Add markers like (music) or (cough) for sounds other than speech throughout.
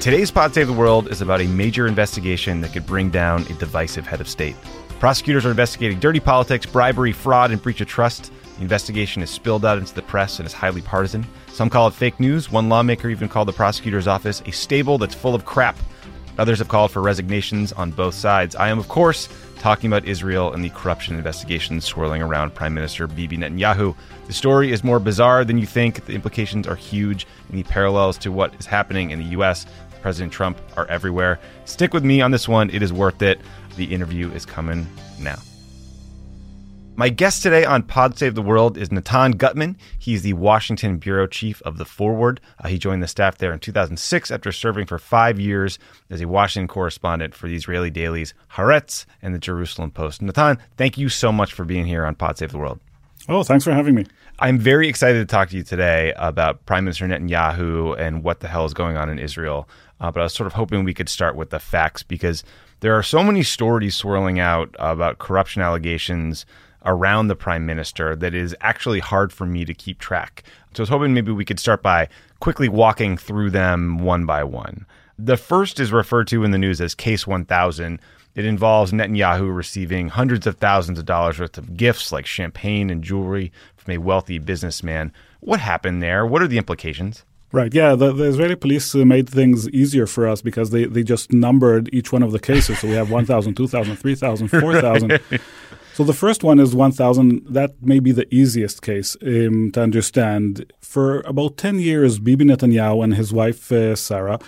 Today's Pod Save the World is about a major investigation that could bring down a divisive head of state. Prosecutors are investigating dirty politics, bribery, fraud, and breach of trust. The investigation is spilled out into the press and is highly partisan. Some call it fake news. One lawmaker even called the prosecutor's office a stable that's full of crap. Others have called for resignations on both sides. I am, of course, talking about Israel and the corruption investigations swirling around Prime Minister Bibi Netanyahu. The story is more bizarre than you think. The implications are huge, and the parallels to what is happening in the U.S. President Trump are everywhere. Stick with me on this one. It is worth it. The interview is coming now. My guest today on Pod Save the World is Natan Guttman. He's the Washington bureau chief of The Forward. Uh, he joined the staff there in 2006 after serving for five years as a Washington correspondent for the Israeli dailies Haaretz and the Jerusalem Post. Natan, thank you so much for being here on Pod Save the World. Oh, thanks for having me. I'm very excited to talk to you today about Prime Minister Netanyahu and what the hell is going on in Israel. Uh, but I was sort of hoping we could start with the facts because there are so many stories swirling out about corruption allegations around the prime minister that is actually hard for me to keep track. So I was hoping maybe we could start by quickly walking through them one by one. The first is referred to in the news as Case 1000. It involves Netanyahu receiving hundreds of thousands of dollars worth of gifts like champagne and jewelry from a wealthy businessman. What happened there? What are the implications? Right. Yeah. The, the Israeli police made things easier for us because they, they just numbered each one of the cases. So we have 1,000, 2,000, 3,000, 4,000. right. (laughs) So the first one is 1,000. That may be the easiest case um, to understand. For about 10 years, Bibi Netanyahu and his wife, uh, Sarah,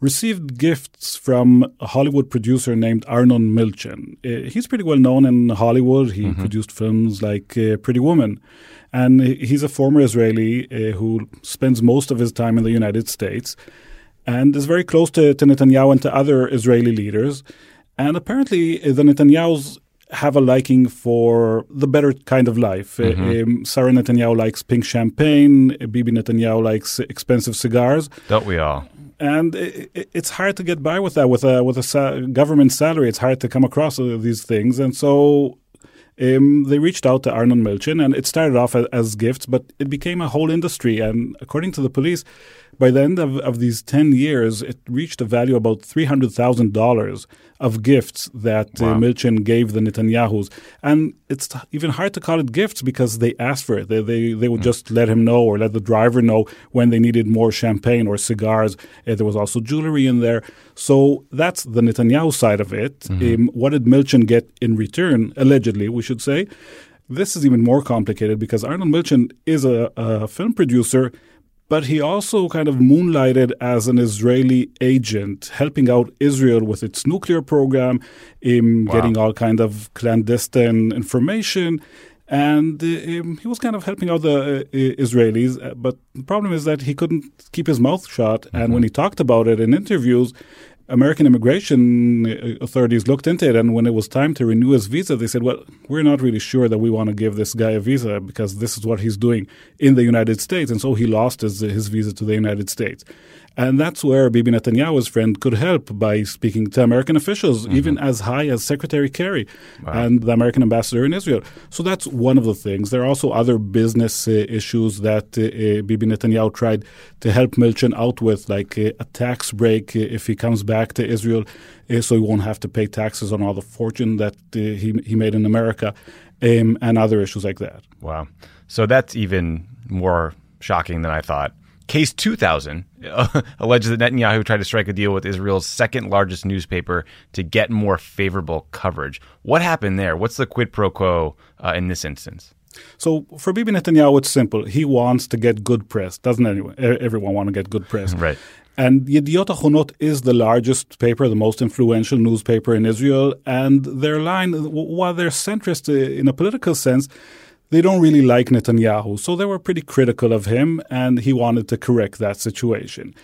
received gifts from a Hollywood producer named Arnon Milchan. Uh, he's pretty well known in Hollywood. He mm-hmm. produced films like uh, Pretty Woman. And he's a former Israeli uh, who spends most of his time in the United States and is very close to, to Netanyahu and to other Israeli leaders. And apparently, the Netanyahus have a liking for the better kind of life. Uh, mm-hmm. Um, Sarah Netanyahu likes pink champagne. Bibi Netanyahu likes expensive cigars. Don't we all? And it, it's hard to get by with that with a with a sa- government salary. It's hard to come across these things, and so um, they reached out to Arnon Milchan, and it started off as, as, gifts, but it became a whole industry. And according to the police, by the end of, of these 10 years, it reached a value about $300,000 of gifts that uh, wow. uh, Milchan gave the Netanyahus. And it's t- even hard to call it gifts because they asked for it. They, they, they would mm. just let him know or let the driver know when they needed more champagne or cigars. Uh, there was also jewelry in there. So that's the Netanyahu side of it. Mm-hmm. Um, what did Milchan get in return, allegedly, we should say? This is even more complicated because Arnon Milchan is a, a film producer but he also kind of moonlighted as an Israeli agent, helping out Israel with its nuclear program, in wow. getting all kind of clandestine information. And uh, um, he was kind of helping out the uh, Israelis. Uh, but the problem is that he couldn't keep his mouth shut. Mm-hmm. And when he talked about it in interviews, American immigration uh, authorities looked into it, and when it was time to renew his visa, they said, "Well, we're not really sure that we want to give this guy a visa because this is what he's doing in the United States," and so he lost his his visa to the United States. And that's where Bibi Netanyahu's friend could help by speaking to American officials, mm-hmm. even as high as Secretary Kerry wow. and the American ambassador in Israel. So that's one of the things. There are also other business uh, issues that uh, uh Bibi Netanyahu tried to help Milchan out with, like uh, a tax break uh, if he comes back to Israel, uh, so he won't have to pay taxes on all the fortune that he, he made in America, um, and other issues like that. Wow. So that's even more shocking than I thought. Case 2000 uh, (laughs) alleges that Netanyahu tried to strike a deal with Israel's second largest newspaper to get more favorable coverage. What happened there? What's the quid pro quo uh, in this instance? So for Bibi Netanyahu, it's simple. He wants to get good press. Doesn't anyone? Everyone want to get good press. (laughs) right. And Yediot Ahronot is the largest paper, the most influential newspaper in Israel. And their line, while they're centrist uh, in a political sense, they don't really like Netanyahu. So they were pretty critical of him, and he wanted to correct that situation.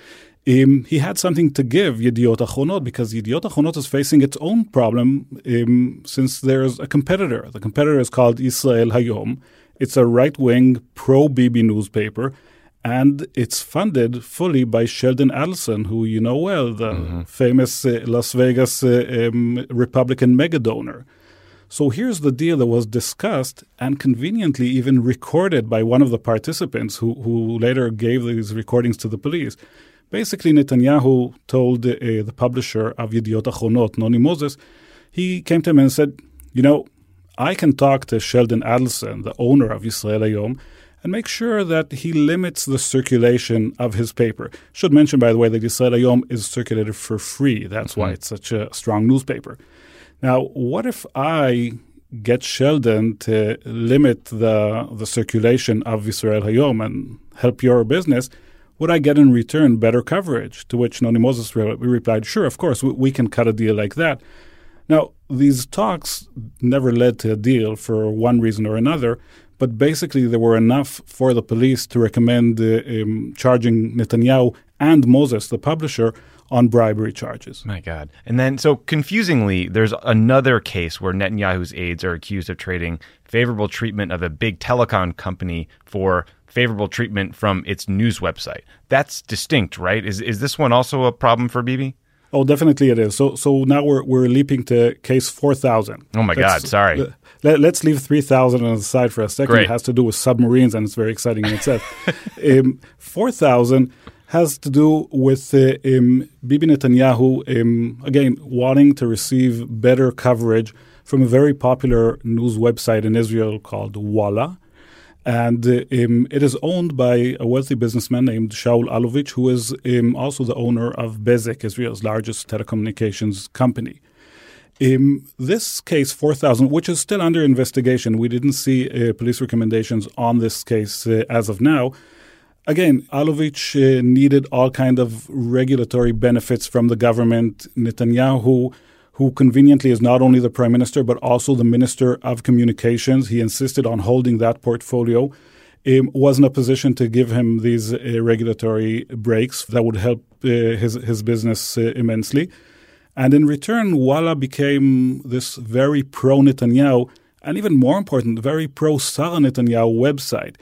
Um, he had something to give Yediot Achronot because Yediot Achronot is facing its own problem um, since there's a competitor. The competitor is called Israel Hayom. It's a right wing, pro Bibi newspaper, and it's funded fully by Sheldon Adelson, who you know well, the mm-hmm. famous uh, Las Vegas uh, um, Republican mega donor. So here's the deal that was discussed and conveniently even recorded by one of the participants who, who later gave these recordings to the police. Basically, Netanyahu told uh, the publisher of Yediot Achronot, Noni Moses, he came to him and said, You know, I can talk to Sheldon Adelson, the owner of Israel Hayom, and make sure that he limits the circulation of his paper. Should mention, by the way, that Israel Hayom is circulated for free. That's mm-hmm. why it's such a strong newspaper. Now, what if I get Sheldon to limit the the circulation of Israel Hayom and help your business? Would I get in return better coverage? To which Noni Moses re- replied, Sure, of course, we, we can cut a deal like that. Now, these talks never led to a deal for one reason or another, but basically there were enough for the police to recommend uh, um, charging Netanyahu and Moses, the publisher, on bribery charges. My God. And then, so confusingly, there's another case where Netanyahu's aides are accused of trading favorable treatment of a big telecom company for favorable treatment from its news website. That's distinct, right? Is is this one also a problem for Bibi? Oh, definitely it is. So so now we're we're leaping to case four thousand. Oh my let's, God! Sorry. Uh, let, us leave three thousand on the side for a second. Great. It has to do with submarines, and it's very exciting in itself. (laughs) um, four thousand has to do with uh, um, Bibi Netanyahu um, again wanting to receive better coverage from a very popular news website in Israel called Walla. And uh, um, it is owned by a wealthy businessman named Shaul Elovitch, who is um, also the owner of Bezeq, Israel's largest telecommunications company. In this case, 4000, which is still under investigation, we didn't see uh, police recommendations on this case uh, as of now. Again, Elovitch uh, needed all kind of regulatory benefits from the government. Netanyahu who conveniently is not only the prime minister but also the minister of communications. He insisted on holding that portfolio. Um, was in a position to give him these uh, regulatory breaks that would help uh, his his business uh, immensely. And in return, Walla became this very pro Netanyahu, and even more important, very pro Sarah Netanyahu website.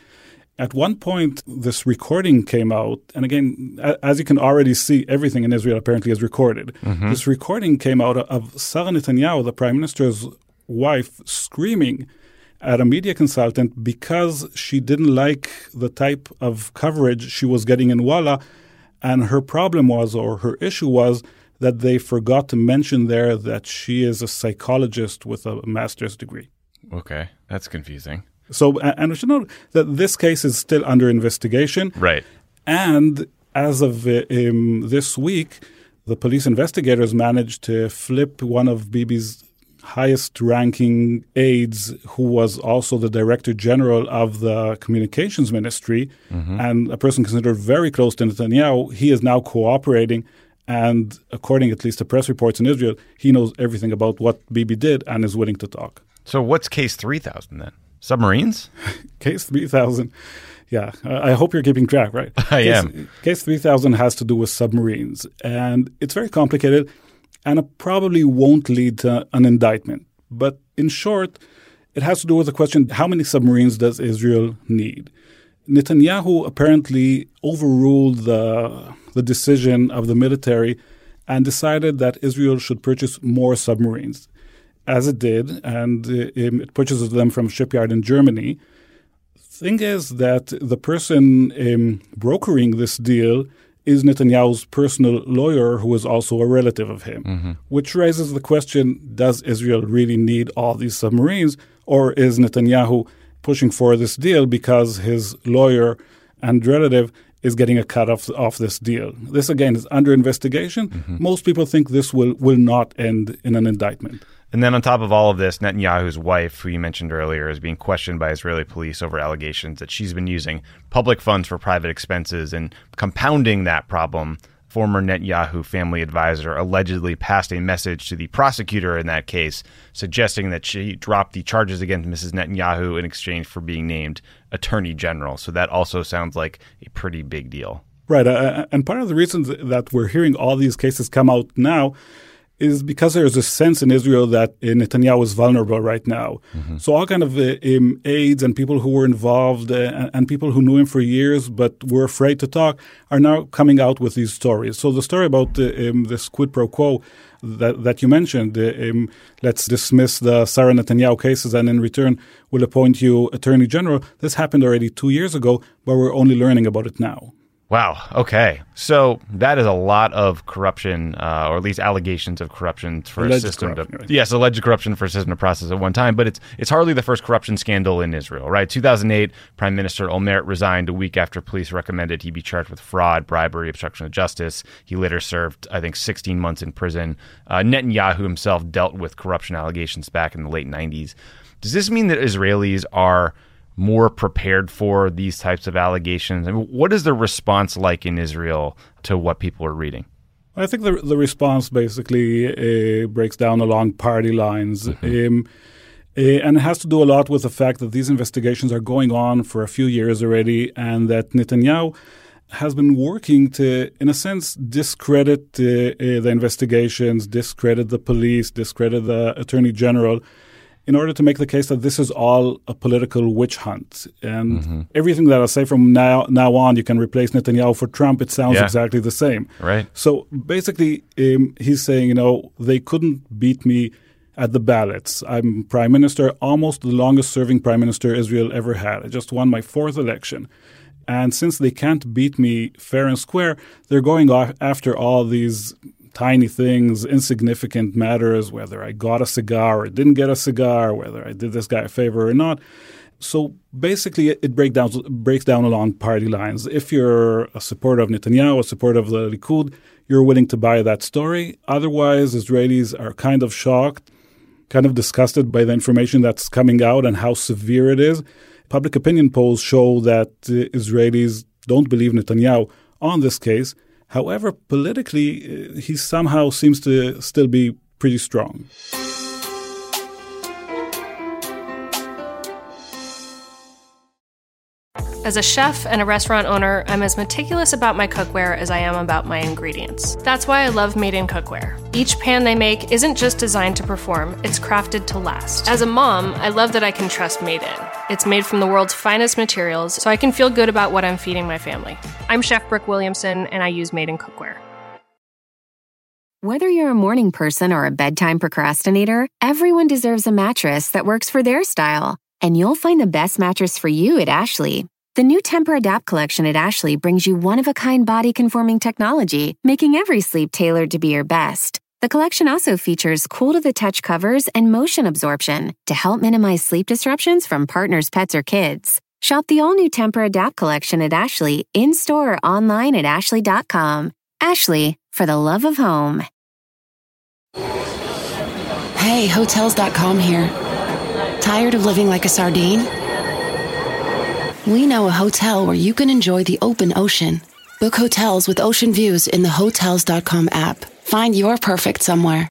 At one point, this recording came out, and again, as you can already see, everything in Israel apparently is recorded. Mm-hmm. This recording came out of Sarah Netanyahu, the prime minister's wife, screaming at a media consultant because she didn't like the type of coverage she was getting in Walla. And her problem was, or her issue was, that they forgot to mention there that she is a psychologist with a master's degree. Okay, that's confusing. So, and we should note that this case is still under investigation. Right. And as of uh, um, this week, the police investigators managed to flip one of Bibi's highest ranking aides, who was also the director general of the communications ministry mm-hmm. and a person considered very close to Netanyahu. He is now cooperating. And according at least to press reports in Israel, he knows everything about what Bibi did and is willing to talk. So, what's case 3000 then? Submarines? Case 3000. Yeah, I hope you're keeping track, right? (laughs) I case, am. Case 3000 has to do with submarines, and it's very complicated, and it probably won't lead to an indictment. But in short, it has to do with the question how many submarines does Israel need? Netanyahu apparently overruled the, the decision of the military and decided that Israel should purchase more submarines as it did, and it purchases them from a shipyard in Germany. Thing is that the person um, brokering this deal is Netanyahu's personal lawyer, who is also a relative of him, mm-hmm. which raises the question does Israel really need all these submarines, or is Netanyahu pushing for this deal because his lawyer and relative is getting a cut off, off this deal? This, again, is under investigation. Mm-hmm. Most people think this will, will not end in an indictment. And then on top of all of this, Netanyahu's wife, who you mentioned earlier, is being questioned by Israeli police over allegations that she's been using public funds for private expenses and compounding that problem former Netanyahu family advisor, allegedly passed a message to the prosecutor in that case, suggesting that she drop the charges against Mrs. Netanyahu in exchange for being named Attorney General. So that also sounds like a pretty big deal. Right. Uh, and part of the reason that we're hearing all these cases come out now is because there's a sense in Israel that uh, Netanyahu is vulnerable right now. Mm-hmm. So all kind of uh, um, aides and people who were involved uh, and people who knew him for years but were afraid to talk are now coming out with these stories. So the story about um, this quid pro quo that, that you mentioned, uh, um, let's dismiss the Sarah Netanyahu cases and in return we'll appoint you Attorney General. This happened already two years ago, but we're only learning about it now. Wow. Okay. So that is a lot of corruption, uh, or at least allegations of corruption for alleged a system to right. yes, alleged corruption for a system to process at one time. But it's it's hardly the first corruption scandal in Israel, right? 2008, Prime Minister Olmert resigned a week after police recommended he be charged with fraud, bribery, obstruction of justice. He later served, I think, 16 months in prison. Uh, Netanyahu himself dealt with corruption allegations back in the late 90s. Does this mean that Israelis are more prepared for these types of allegations? I mean, what is the response like in Israel to what people are reading? I think the the response basically uh, breaks down along party lines. Mm-hmm. Um, uh, and it has to do a lot with the fact that these investigations are going on for a few years already, and that Netanyahu has been working to, in a sense, discredit uh, uh the investigations, discredit the police, discredit the attorney general, in order to make the case that this is all a political witch hunt. And mm-hmm. everything that I say from now now on, you can replace Netanyahu for Trump. It sounds yeah. exactly the same. Right. So basically, um, he's saying, you know, they couldn't beat me at the ballots. I'm prime minister, almost the longest serving prime minister Israel ever had. I just won my fourth election. And since they can't beat me fair and square, they're going after all these tiny things, insignificant matters, whether I got a cigar or didn't get a cigar, whether I did this guy a favor or not. So basically, it breaks down, breaks down along party lines. If you're a supporter of Netanyahu, a supporter of the Likud, you're willing to buy that story. Otherwise, Israelis are kind of shocked, kind of disgusted by the information that's coming out and how severe it is. Public opinion polls show that uh, Israelis don't believe Netanyahu on this case. However, politically, uh, he somehow seems to still be pretty strong. As a chef and a restaurant owner, I'm as meticulous about my cookware as I am about my ingredients. That's why I love Made in Cookware. Each pan they make isn't just designed to perform, it's crafted to last. As a mom, I love that I can trust Made in. It's made from the world's finest materials, so I can feel good about what I'm feeding my family. I'm Chef Brooke Williamson, and I use Made in Cookware. Whether you're a morning person or a bedtime procrastinator, everyone deserves a mattress that works for their style. And you'll find the best mattress for you at Ashley. The new Tempur-Adapt collection at Ashley brings you one-of-a-kind body-conforming technology, making every sleep tailored to be your best. The collection also features cool-to-the-touch covers and motion absorption to help minimize sleep disruptions from partners, pets, or kids. Shop the all-new Tempur-Adapt collection at Ashley in-store or online at ashley.com. Ashley, for the love of home. Hey, Hotels.com here. Tired of living like a sardine? We know a hotel where you can enjoy the open ocean. Book hotels with ocean views in the Hotels.com app. Find your perfect somewhere.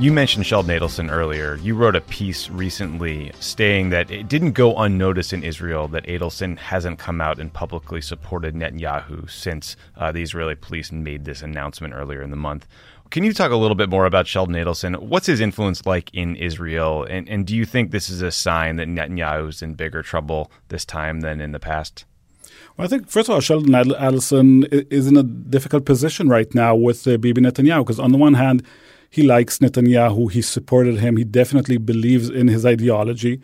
You mentioned Sheldon Adelson earlier. You wrote a piece recently stating that it didn't go unnoticed in Israel that Adelson hasn't come out and publicly supported Netanyahu since uh, the Israeli police made this announcement earlier in the month. Can you talk a little bit more about Sheldon Adelson? What's his influence like in Israel? And, and do you think this is a sign that Netanyahu's in bigger trouble this time than in the past? Well, I think, first of all, Sheldon Adelson is in a difficult position right now with uh, Bibi Netanyahu because, on the one hand, he likes Netanyahu, he supported him, he definitely believes in his ideology.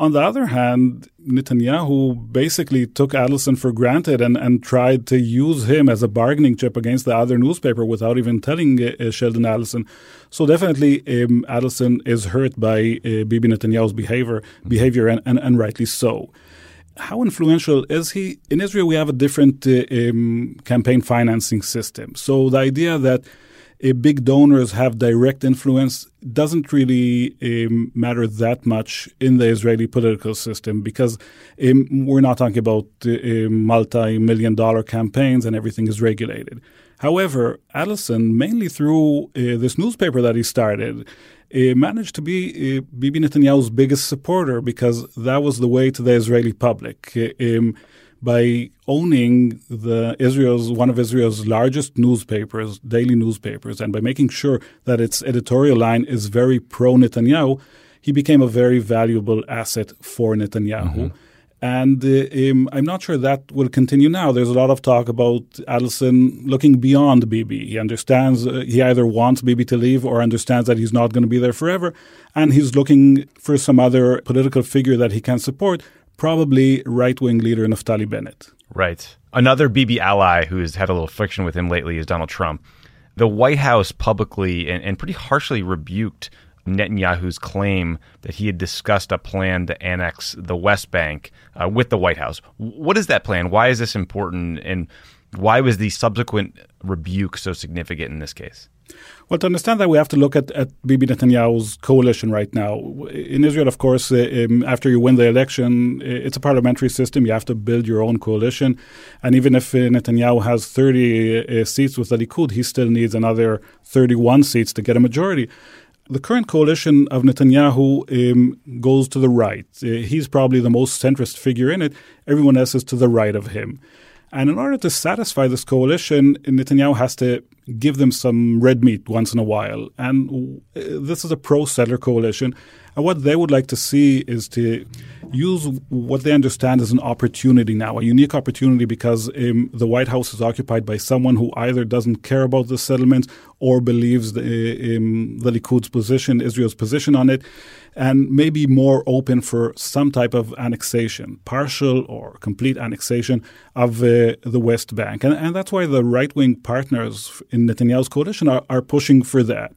On the other hand, Netanyahu basically took Adelson for granted and, and tried to use him as a bargaining chip against the other newspaper without even telling uh, Sheldon Adelson. So definitely, um, Adelson is hurt by uh, Bibi Netanyahu's behavior, behavior, and, and, and rightly so how influential is he? In Israel, we have a different uh, um, campaign financing system. So the idea that uh, big donors have direct influence doesn't really um, matter that much in the Israeli political system because um, we're not talking about uh, multi million dollar campaigns and everything is regulated. However, Adelson, mainly through uh, this newspaper that he started, uh, managed to be uh, Bibi Netanyahu's biggest supporter because that was the way to the Israeli public. Uh, um, by owning the Israel's one of Israel's largest newspapers, daily newspapers, and by making sure that its editorial line is very pro Netanyahu, he became a very valuable asset for Netanyahu. Mm-hmm. And uh, um, I'm not sure that will continue now. There's a lot of talk about Adelson looking beyond Bibi. He understands uh, he either wants Bibi to leave or understands that he's not going to be there forever. And he's looking for some other political figure that he can support probably right wing leader Naftali Bennett. Right. Another Bibi ally who's had a little friction with him lately is Donald Trump. The White House publicly and, and pretty harshly rebuked Netanyahu's claim that he had discussed a plan to annex the West Bank uh, with the White House. What is that plan? Why is this important? And why was the subsequent rebuke so significant in this case? Well, to understand that, we have to look at, at Bibi Netanyahu's coalition right now. In Israel, of course, uh, um, after you win the election, uh, it's a parliamentary system. You have to build your own coalition. And even if uh, Netanyahu has 30 uh, seats with the Likud, he still needs another 31 seats to get a majority. The current coalition of Netanyahu um, goes to the right. Uh, he's probably the most centrist figure in it. Everyone else is to the right of him. And in order to satisfy this coalition, Netanyahu has to give them some red meat once in a while. And uh, this is a pro settler coalition. And what they would like to see is to use what they understand as an opportunity now, a unique opportunity because um, the White House is occupied by someone who either doesn't care about the settlement or believes the, um, the Likud's position, Israel's position on it, and maybe more open for some type of annexation, partial or complete annexation of uh, the West Bank. And, and that's why the right wing partners in Netanyahu's coalition are, are pushing for that.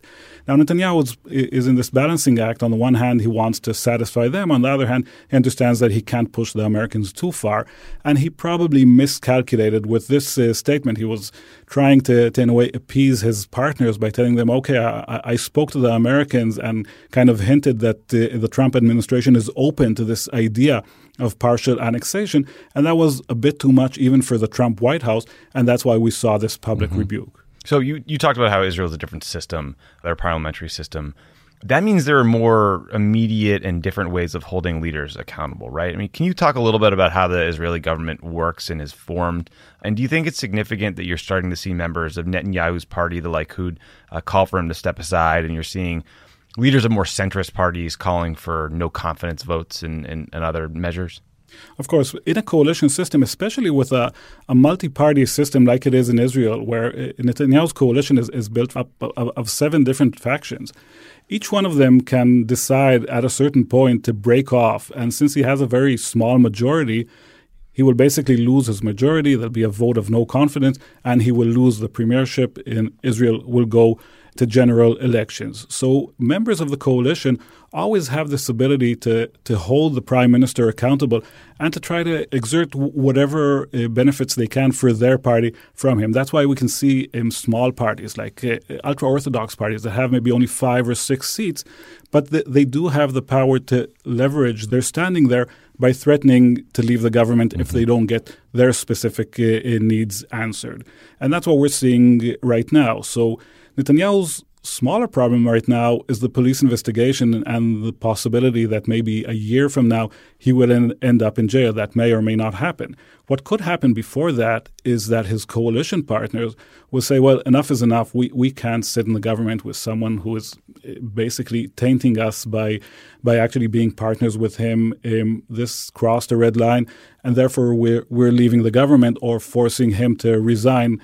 Now, Netanyahu is, is, in this balancing act. On the one hand, he wants to satisfy them. On the other hand, he understands that he can't push the Americans too far. And he probably miscalculated with this uh, statement. He was trying to, to, in a way, appease his partners by telling them, okay, I, I spoke to the Americans and kind of hinted that uh, the Trump administration is open to this idea of partial annexation. And that was a bit too much even for the Trump White House. And that's why we saw this public mm-hmm. rebuke. So you, you talked about how Israel is a different system, their parliamentary system. That means there are more immediate and different ways of holding leaders accountable, right? I mean, can you talk a little bit about how the Israeli government works and is formed? And do you think it's significant that you're starting to see members of Netanyahu's party, the Likud, uh, call for him to step aside, and you're seeing leaders of more centrist parties calling for no confidence votes and, and, and other measures? Of course, in a coalition system, especially with a, a multi party system like it is in Israel, where uh, Netanyahu's coalition is, is built up of, of, seven different factions, each one of them can decide at a certain point to break off. And since he has a very small majority, he will basically lose his majority. There'll be a vote of no confidence, and he will lose the premiership in Israel, will go to general elections. So members of the coalition always have this ability to, to hold the prime minister accountable and to try to exert whatever uh, benefits they can for their party from him. That's why we can see in small parties like uh, ultra orthodox parties that have maybe only five or six seats, but th- they do have the power to leverage their standing there by threatening to leave the government mm-hmm. if they don't get their specific uh, needs answered. And that's what we're seeing right now. So Netanyahu's smaller problem right now is the police investigation and the possibility that maybe a year from now he will end up in jail. That may or may not happen. What could happen before that is that his coalition partners will say, well, enough is enough. We, we can't sit in the government with someone who is eh, basically tainting us by, by actually being partners with him. Um, this crossed a red line, and therefore we're, we're leaving the government or forcing him to resign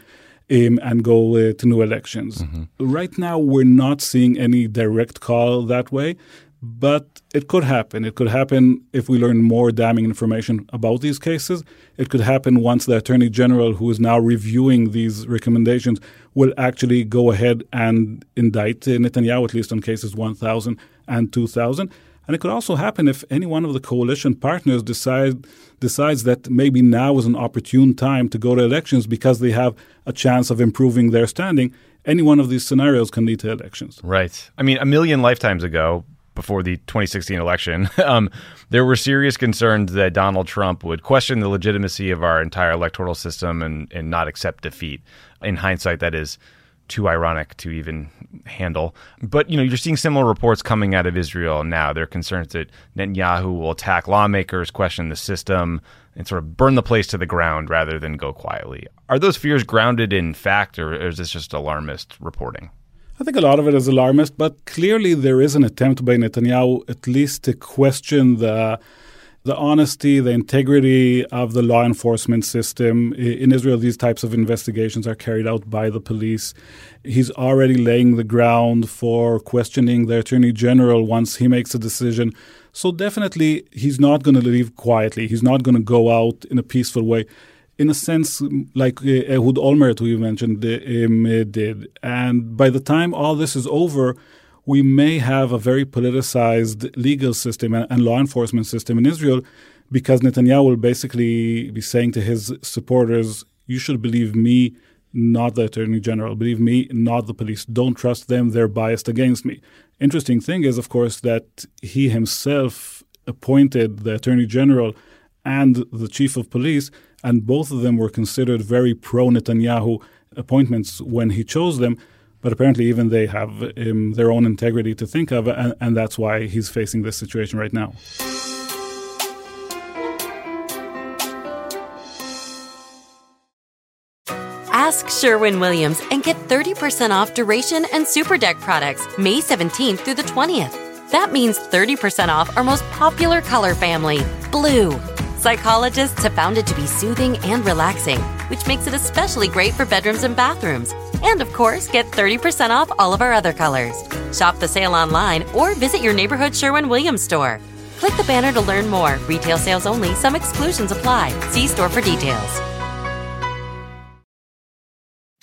um, and go uh, to new elections. Mm-hmm. Right now, we're not seeing any direct call that way, but it could happen. It could happen if we learn more damning information about these cases. It could happen once the Attorney General, who is now reviewing these recommendations, will actually go ahead and indict Netanyahu, at least on cases 1,000 and 2,000. And it could also happen if any one of the coalition partners decide, decides that maybe now is an opportune time to go to elections because they have a chance of improving their standing. any one of these scenarios can lead to elections. Right. I mean, a million lifetimes ago, before the 2016 election, (laughs) um, there were serious concerns that Donald Trump would question the legitimacy of our entire electoral system and, and not accept defeat. In hindsight, that is too ironic to even handle. But you know, you're seeing similar reports coming out of Israel now. There are concerns that Netanyahu will attack lawmakers, question the system, and sort of burn the place to the ground rather than go quietly. Are those fears grounded in fact, or is this just alarmist reporting? I think a lot of it is alarmist, but clearly there is an attempt by Netanyahu at least to question the the honesty, the integrity of the law enforcement system. In Israel, these types of investigations are carried out by the police. He's already laying the ground for questioning the attorney general once he makes a decision. So, definitely, he's not going to leave quietly. He's not going to go out in a peaceful way. In a sense, like uh, Ehud Olmert, who you mentioned, um, did. And by the time all this is over, we may have a very politicized legal system and, and law enforcement system in Israel because Netanyahu will basically be saying to his supporters, you should believe me, not the attorney general. Believe me, not the police. Don't trust them. They're biased against me. Interesting thing is, of course, that he himself appointed the attorney general and the chief of police, and both of them were considered very pro Netanyahu appointments when he chose them. But apparently, even they have um, their own integrity to think of, and, and that's why he's facing this situation right now. Ask Sherwin Williams and get 30% off duration and super deck products May 17th through the 20th. That means 30% off our most popular color family, blue. Psychologists have found it to be soothing and relaxing, which makes it especially great for bedrooms and bathrooms. And of course, get 30% off all of our other colors. Shop the sale online or visit your neighborhood Sherwin Williams store. Click the banner to learn more. Retail sales only, some exclusions apply. See store for details.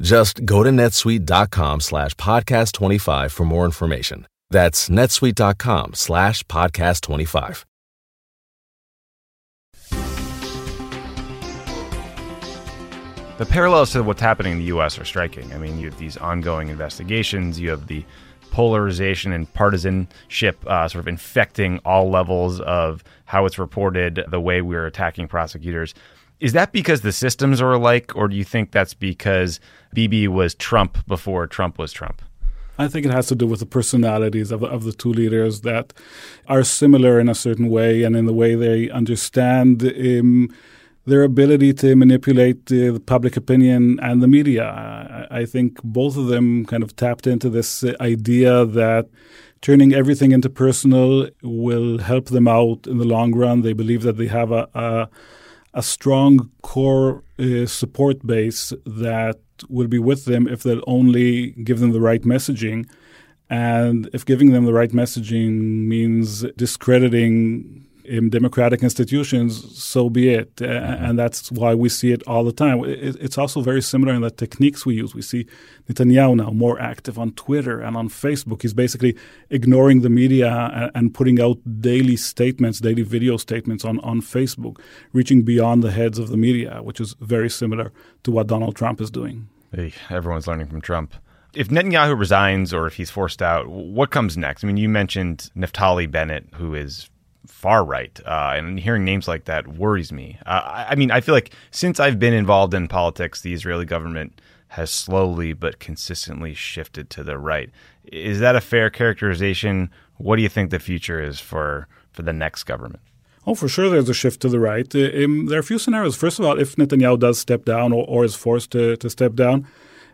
Just go to netsuite.com slash podcast 25 for more information. That's netsuite.com slash podcast 25. The parallels to what's happening in the U.S. are striking. I mean, you have these ongoing investigations, you have the polarization and partisanship uh, sort of infecting all levels of how it's reported, the way we're attacking prosecutors. Is that because the systems are alike, or do you think that's because Bibi was Trump before Trump was Trump? I think it has to do with the personalities of, of the two leaders that are similar in a certain way and in the way they understand um, their ability to manipulate uh, the public opinion and the media. I, I, think both of them kind of tapped into this idea that turning everything into personal will help them out in the long run. They believe that they have a, a a strong core uh, support base that will be with them if they'll only give them the right messaging. And if giving them the right messaging means discrediting in democratic institutions, so be it. Mm-hmm. And that's why we see it all the time. It's also very similar in the techniques we use. We see Netanyahu now more active on Twitter and on Facebook. He's basically ignoring the media and putting out daily statements, daily video statements on, on Facebook, reaching beyond the heads of the media, which is very similar to what Donald Trump is doing. Hey, everyone's learning from Trump if Netanyahu resigns or if he's forced out, what comes next? I mean, you mentioned Naftali Bennett, who is far right, uh, and hearing names like that worries me. Uh, I, mean, I feel like since I've been involved in politics, the Israeli government has slowly but consistently shifted to the right. Is that a fair characterization? What do you think the future is for for the next government? Oh, for sure, there's a shift to the right. Uh, um, there are a few scenarios. First of all, if Netanyahu does step down or, or is forced to, to step down,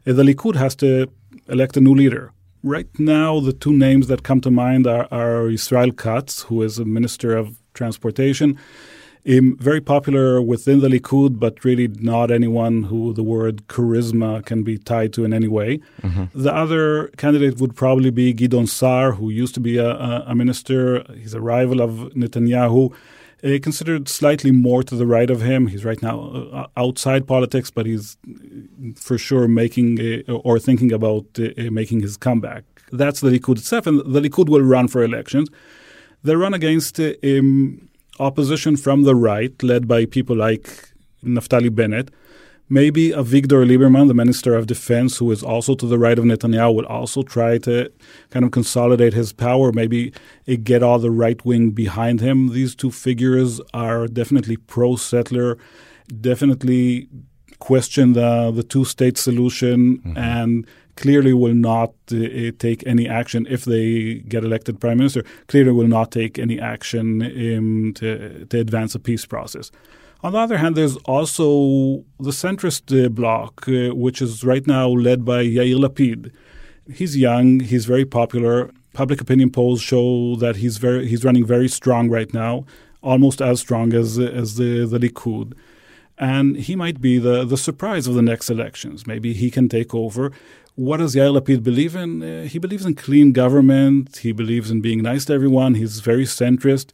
uh, the Likud has to elect a new leader. Right now, the two names that come to mind are, are Israel Katz, who is a minister of transportation, um, very popular within the Likud, but really not anyone who the word charisma can be tied to in any way. Mm-hmm. The other candidate would probably be Gidon Sa'ar, who used to be a, a minister. He's a rival of Netanyahu uh, considered slightly more to the right of him. He's right now uh, outside politics, but he's for sure making uh, or thinking about uh, uh, making his comeback. That's the Likud itself, and the Likud will run for elections. They run against uh, um, opposition from the right, led by people like Naftali Bennett, Maybe Avigdor Lieberman, the Minister of Defense, who is also to the right of Netanyahu, would also try to kind of consolidate his power, maybe get all the right wing behind him. These two figures are definitely pro settler, definitely question the, the two state solution, mm-hmm. and clearly will not uh, take any action if they get elected prime minister, clearly will not take any action um, to, to advance a peace process. On the other hand, there's also the centrist uh, bloc, uh, which is right now led by Yair Lapid. He's young, he's very popular. Public opinion polls show that he's very he's running very strong right now, almost as strong as as the, the Likud. And he might be the, the surprise of the next elections. Maybe he can take over. What does Yair Lapid believe in? Uh, he believes in clean government. He believes in being nice to everyone. He's very centrist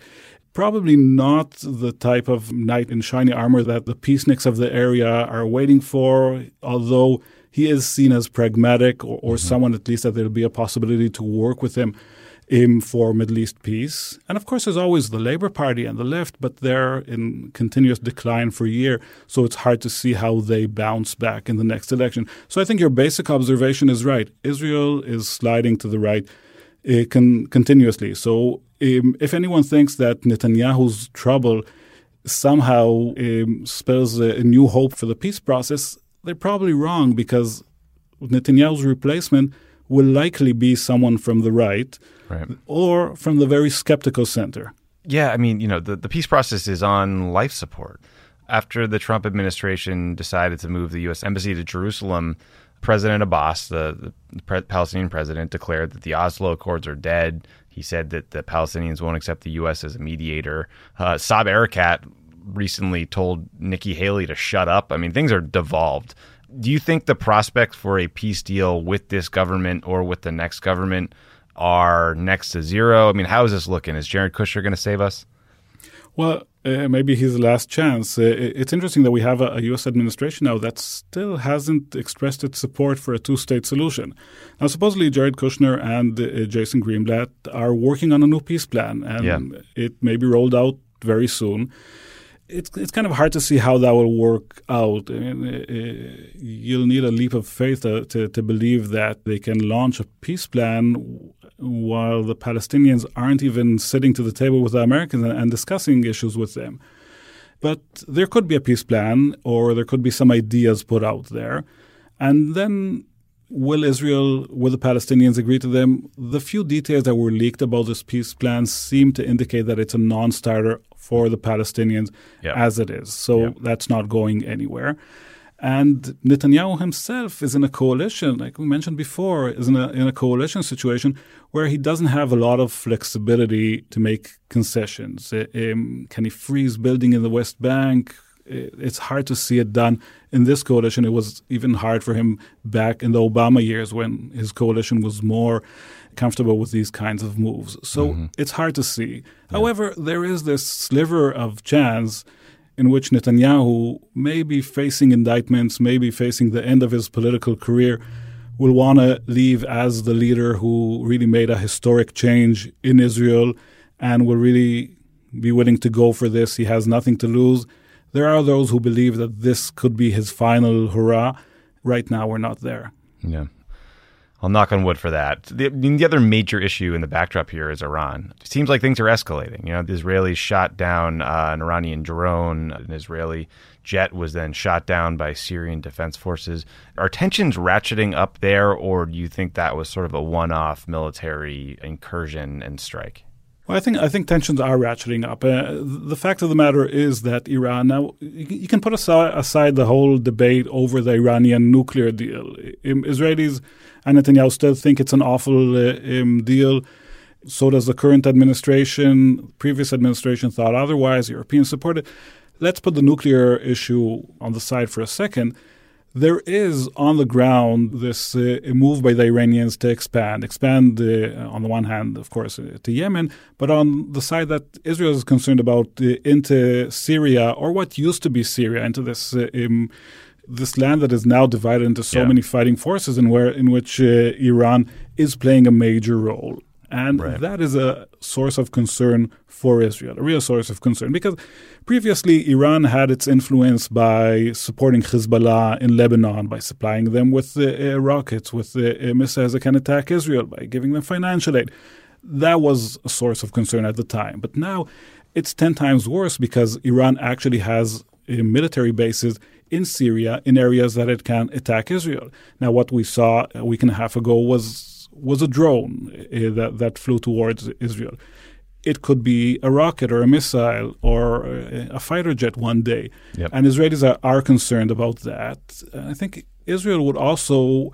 probably not the type of knight in shiny armor that the peaceniks of the area are waiting for, although he is seen as pragmatic or, or mm-hmm. someone at least that there'll be a possibility to work with him um, for Middle East peace. And of course, there's always the Labour Party and the left, but they're in continuous decline for a year, so it's hard to see how they bounce back in the next election. So I think your basic observation is right. Israel is sliding to the right uh, con- continuously. So um, if anyone thinks that Netanyahu's trouble somehow um, spells a, a, new hope for the peace process, they're probably wrong because Netanyahu's replacement will likely be someone from the right, right. or from the very skeptical center. Yeah, I mean, you know, the, the peace process is on life support. After the Trump administration decided to move the U.S. Embassy to Jerusalem, President Abbas, the, the pre- Palestinian president, declared that the Oslo Accords are dead. He said that the Palestinians won't accept the U.S. as a mediator. Uh, Saeb Erekat recently told Nikki Haley to shut up. I mean, things are devolved. Do you think the prospects for a peace deal with this government or with the next government are next to zero? I mean, how is this looking? Is Jared Kushner going to save us? Well, uh, maybe his last chance. Uh, it's interesting that we have a, a, U.S. administration now that still hasn't expressed its support for a two-state solution. Now, supposedly Jared Kushner and uh, Jason Greenblatt are working on a new peace plan, and yeah. it may be rolled out very soon. It's it's kind of hard to see how that will work out. I mean, uh, you'll need a leap of faith to, to, to believe that they can launch a peace plan while the Palestinians aren't even sitting to the table with the Americans and, and discussing issues with them. But there could be a peace plan, or there could be some ideas put out there. And then will Israel, will the Palestinians agree to them? The few details that were leaked about this peace plan seem to indicate that it's a non starter for the Palestinians yep. as it is. So yep. that's not going anywhere. And Netanyahu himself is in a coalition, like we mentioned before, is in a, in a coalition situation where he doesn't have a lot of flexibility to make concessions. Um, can he freeze building in the West Bank? It's hard to see it done in this coalition. It was even hard for him back in the Obama years when his coalition was more comfortable with these kinds of moves. So mm-hmm. it's hard to see. Yeah. However, there is this sliver of chance in which Netanyahu may be facing indictments, maybe facing the end of his political career, will want to leave as the leader who really made a historic change in Israel and will really be willing to go for this. He has nothing to lose. There are those who believe that this could be his final hurrah. Right now, we're not there. Yeah. I'll knock on wood for that. The, the, other major issue in the backdrop here is Iran. It seems like things are escalating. You know, the Israelis shot down uh, an Iranian drone. An Israeli jet was then shot down by Syrian defense forces. Are tensions ratcheting up there, or do you think that was sort of a one-off military incursion and strike? Well, I think I think tensions are ratcheting up. Uh, the fact of the matter is that Iran now you can put aside, aside the whole debate over the Iranian nuclear deal. Israelis and Netanyahu still think it's an awful uh, um, deal. So does the current administration. Previous administration thought otherwise. Europeans support it. Let's put the nuclear issue on the side for a second there is on the ground this uh, move by the Iranians to expand, expand uh, on the one hand, of course, uh, to Yemen, but on the side that Israel is concerned about uh, into Syria or what used to be Syria, into this. Uh, um, this land that is now divided into so yeah. many fighting forces, and where in which uh, Iran is playing a major role. And right. that is a source of concern for Israel, a real source of concern. Because previously, Iran had its influence by supporting Hezbollah in Lebanon, by supplying them with uh, uh, rockets, with uh, missiles that can attack Israel, by giving them financial aid. That was a source of concern at the time. But now it's 10 times worse because Iran actually has uh, military bases in Syria in areas that it can attack Israel. Now, what we saw a week and a half ago was was a drone uh, that, that flew towards Israel. It could be a rocket or a missile or a fighter jet one day. Yep. And Israelis are, are concerned about that. I think Israel would also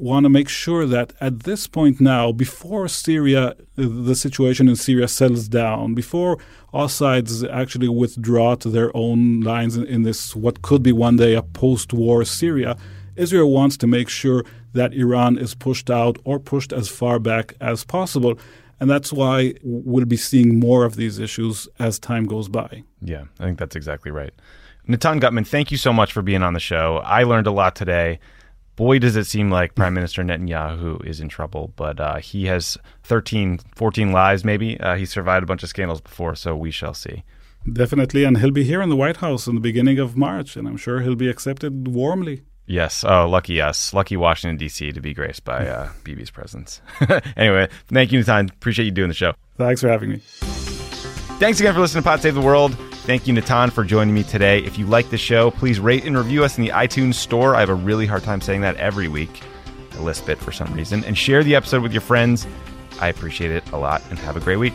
want to make sure that at this point now, before Syria, the situation in Syria settles down, before all sides actually withdraw to their own lines in, in this what could be one day a post-war Syria, Israel wants to make sure that Iran is pushed out or pushed as far back as possible. And that's why we'll be seeing more of these issues as time goes by. Yeah, I think that's exactly right. Natan Guttman, thank you so much for being on the show. I learned a lot today. Boy, does it seem like Prime Minister Netanyahu is in trouble, but uh, he has 13, 14 lives maybe. Uh, he survived a bunch of scandals before, so we shall see. Definitely, and he'll be here in the White House in the beginning of March, and I'm sure he'll be accepted warmly. Yes. Oh, lucky us. Lucky Washington, D.C. to be graced by uh, (laughs) Bibi's presence. (laughs) anyway, thank you, Natan. Appreciate you doing the show. Thanks for having me. Thanks again for listening to Pod Save the World. Thank you, Natan, for joining me today. If you like the show, please rate and review us in the iTunes store. I have a really hard time saying that every week. I lisp it for some reason. And share the episode with your friends. I appreciate it a lot, and have a great week.